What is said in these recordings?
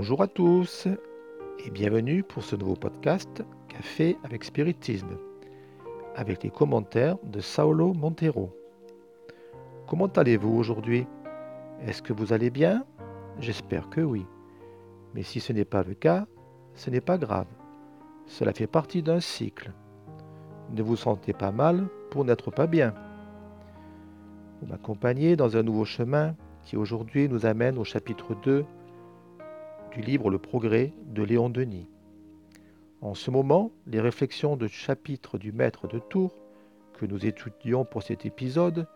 Bonjour à tous et bienvenue pour ce nouveau podcast Café avec Spiritisme avec les commentaires de Saulo Montero. Comment allez-vous aujourd'hui? Est-ce que vous allez bien? J'espère que oui. Mais si ce n'est pas le cas, ce n'est pas grave. Cela fait partie d'un cycle. Ne vous sentez pas mal pour n'être pas bien. Vous m'accompagnez dans un nouveau chemin qui aujourd'hui nous amène au chapitre 2 du livre Le Progrès de Léon Denis. En ce moment, les réflexions de chapitre du maître de Tours, que nous étudions pour cet épisode,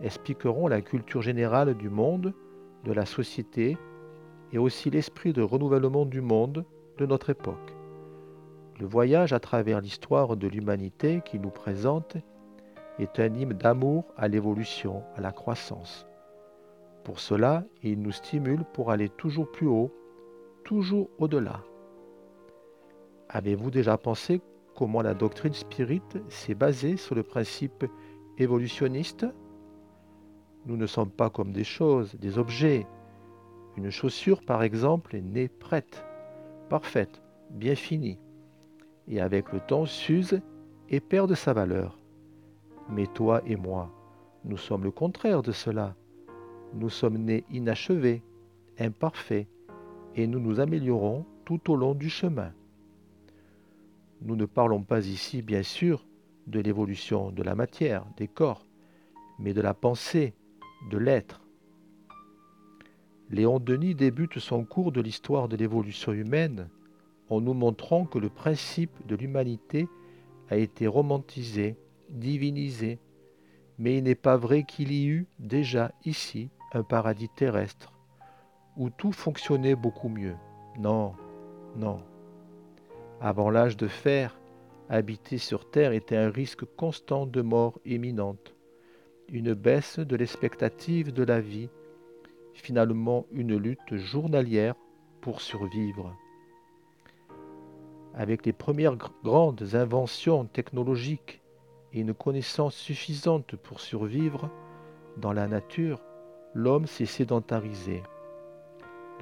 expliqueront la culture générale du monde, de la société, et aussi l'esprit de renouvellement du monde de notre époque. Le voyage à travers l'histoire de l'humanité qu'il nous présente est un hymne d'amour à l'évolution, à la croissance. Pour cela, il nous stimule pour aller toujours plus haut, toujours au-delà. Avez-vous déjà pensé comment la doctrine spirite s'est basée sur le principe évolutionniste? Nous ne sommes pas comme des choses, des objets. Une chaussure, par exemple, est née prête, parfaite, bien finie, et avec le temps s'use et perd de sa valeur. Mais toi et moi, nous sommes le contraire de cela. Nous sommes nés inachevés, imparfaits, et nous nous améliorons tout au long du chemin. Nous ne parlons pas ici, bien sûr, de l'évolution de la matière, des corps, mais de la pensée, de l'être. Léon Denis débute son cours de l'histoire de l'évolution humaine en nous montrant que le principe de l'humanité a été romantisé, divinisé, mais il n'est pas vrai qu'il y eut déjà ici un paradis terrestre où tout fonctionnait beaucoup mieux. Non, non. Avant l'âge de fer, habiter sur Terre était un risque constant de mort imminente, une baisse de l'expectative de la vie, finalement une lutte journalière pour survivre. Avec les premières grandes inventions technologiques et une connaissance suffisante pour survivre dans la nature, l'homme s'est sédentarisé.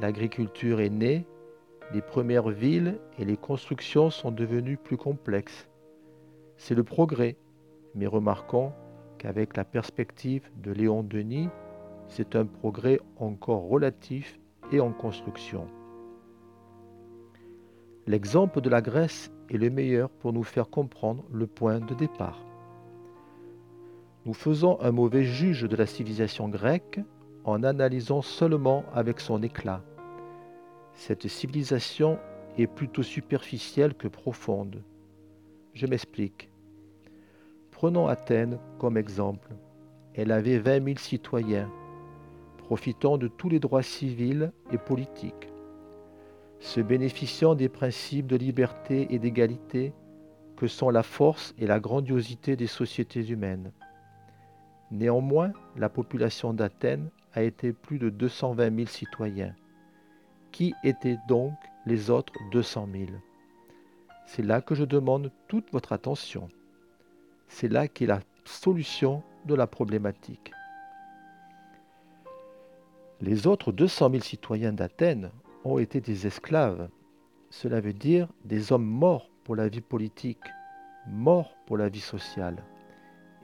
L'agriculture est née, les premières villes et les constructions sont devenues plus complexes. C'est le progrès, mais remarquons qu'avec la perspective de Léon Denis, c'est un progrès encore relatif et en construction. L'exemple de la Grèce est le meilleur pour nous faire comprendre le point de départ. Nous faisons un mauvais juge de la civilisation grecque en analysant seulement avec son éclat. Cette civilisation est plutôt superficielle que profonde. Je m'explique. Prenons Athènes comme exemple. Elle avait 20 000 citoyens, profitant de tous les droits civils et politiques, se bénéficiant des principes de liberté et d'égalité que sont la force et la grandiosité des sociétés humaines. Néanmoins, la population d'Athènes a été plus de 220 000 citoyens. Qui étaient donc les autres 200 000 C'est là que je demande toute votre attention. C'est là qu'est la solution de la problématique. Les autres 200 000 citoyens d'Athènes ont été des esclaves. Cela veut dire des hommes morts pour la vie politique, morts pour la vie sociale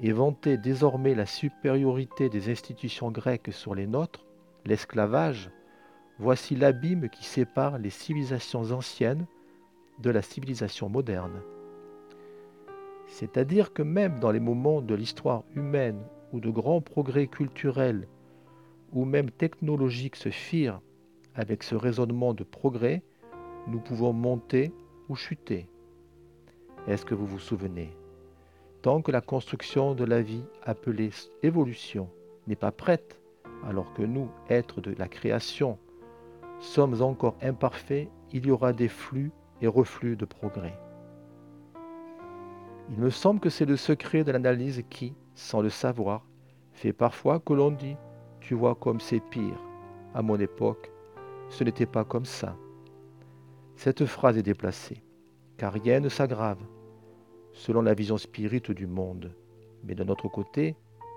et vanter désormais la supériorité des institutions grecques sur les nôtres, l'esclavage, voici l'abîme qui sépare les civilisations anciennes de la civilisation moderne. C'est-à-dire que même dans les moments de l'histoire humaine où de grands progrès culturels ou même technologiques se firent avec ce raisonnement de progrès, nous pouvons monter ou chuter. Est-ce que vous vous souvenez? Tant que la construction de la vie appelée évolution n'est pas prête, alors que nous, êtres de la création, sommes encore imparfaits, il y aura des flux et reflux de progrès. Il me semble que c'est le secret de l'analyse qui, sans le savoir, fait parfois que l'on dit Tu vois comme c'est pire. À mon époque, ce n'était pas comme ça. Cette phrase est déplacée, car rien ne s'aggrave selon la vision spirite du monde. Mais de notre côté,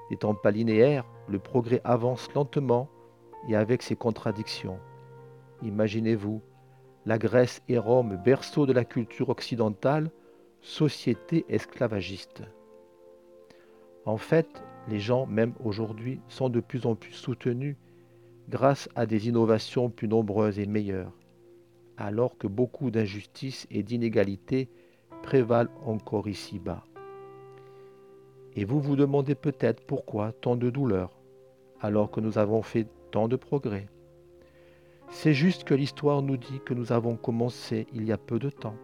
n'étant pas linéaire, le progrès avance lentement et avec ses contradictions. Imaginez-vous la Grèce et Rome, berceau de la culture occidentale, société esclavagiste. En fait, les gens, même aujourd'hui, sont de plus en plus soutenus grâce à des innovations plus nombreuses et meilleures, alors que beaucoup d'injustices et d'inégalités prévalent encore ici-bas. Et vous vous demandez peut-être pourquoi tant de douleur, alors que nous avons fait tant de progrès. C'est juste que l'histoire nous dit que nous avons commencé il y a peu de temps.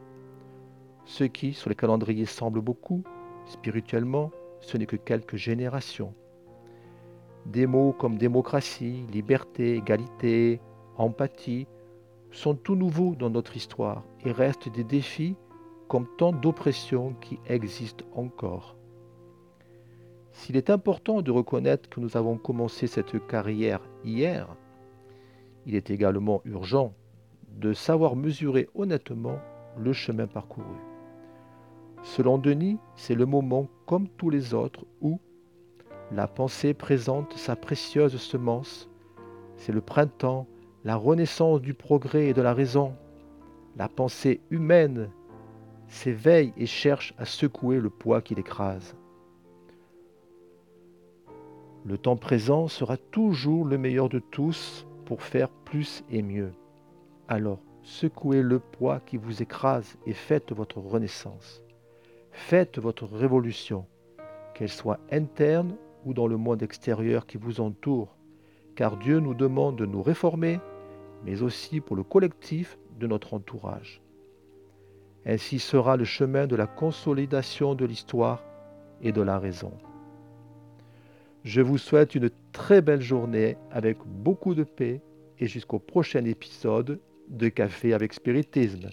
Ce qui, sur les calendriers, semble beaucoup, spirituellement, ce n'est que quelques générations. Des mots comme démocratie, liberté, égalité, empathie sont tout nouveaux dans notre histoire et restent des défis comme tant d'oppressions qui existent encore. S'il est important de reconnaître que nous avons commencé cette carrière hier, il est également urgent de savoir mesurer honnêtement le chemin parcouru. Selon Denis, c'est le moment comme tous les autres où la pensée présente sa précieuse semence. C'est le printemps, la renaissance du progrès et de la raison. La pensée humaine s'éveille et cherche à secouer le poids qui l'écrase. Le temps présent sera toujours le meilleur de tous pour faire plus et mieux. Alors, secouez le poids qui vous écrase et faites votre renaissance. Faites votre révolution, qu'elle soit interne ou dans le monde extérieur qui vous entoure, car Dieu nous demande de nous réformer, mais aussi pour le collectif de notre entourage. Ainsi sera le chemin de la consolidation de l'histoire et de la raison. Je vous souhaite une très belle journée avec beaucoup de paix et jusqu'au prochain épisode de Café avec Spiritisme.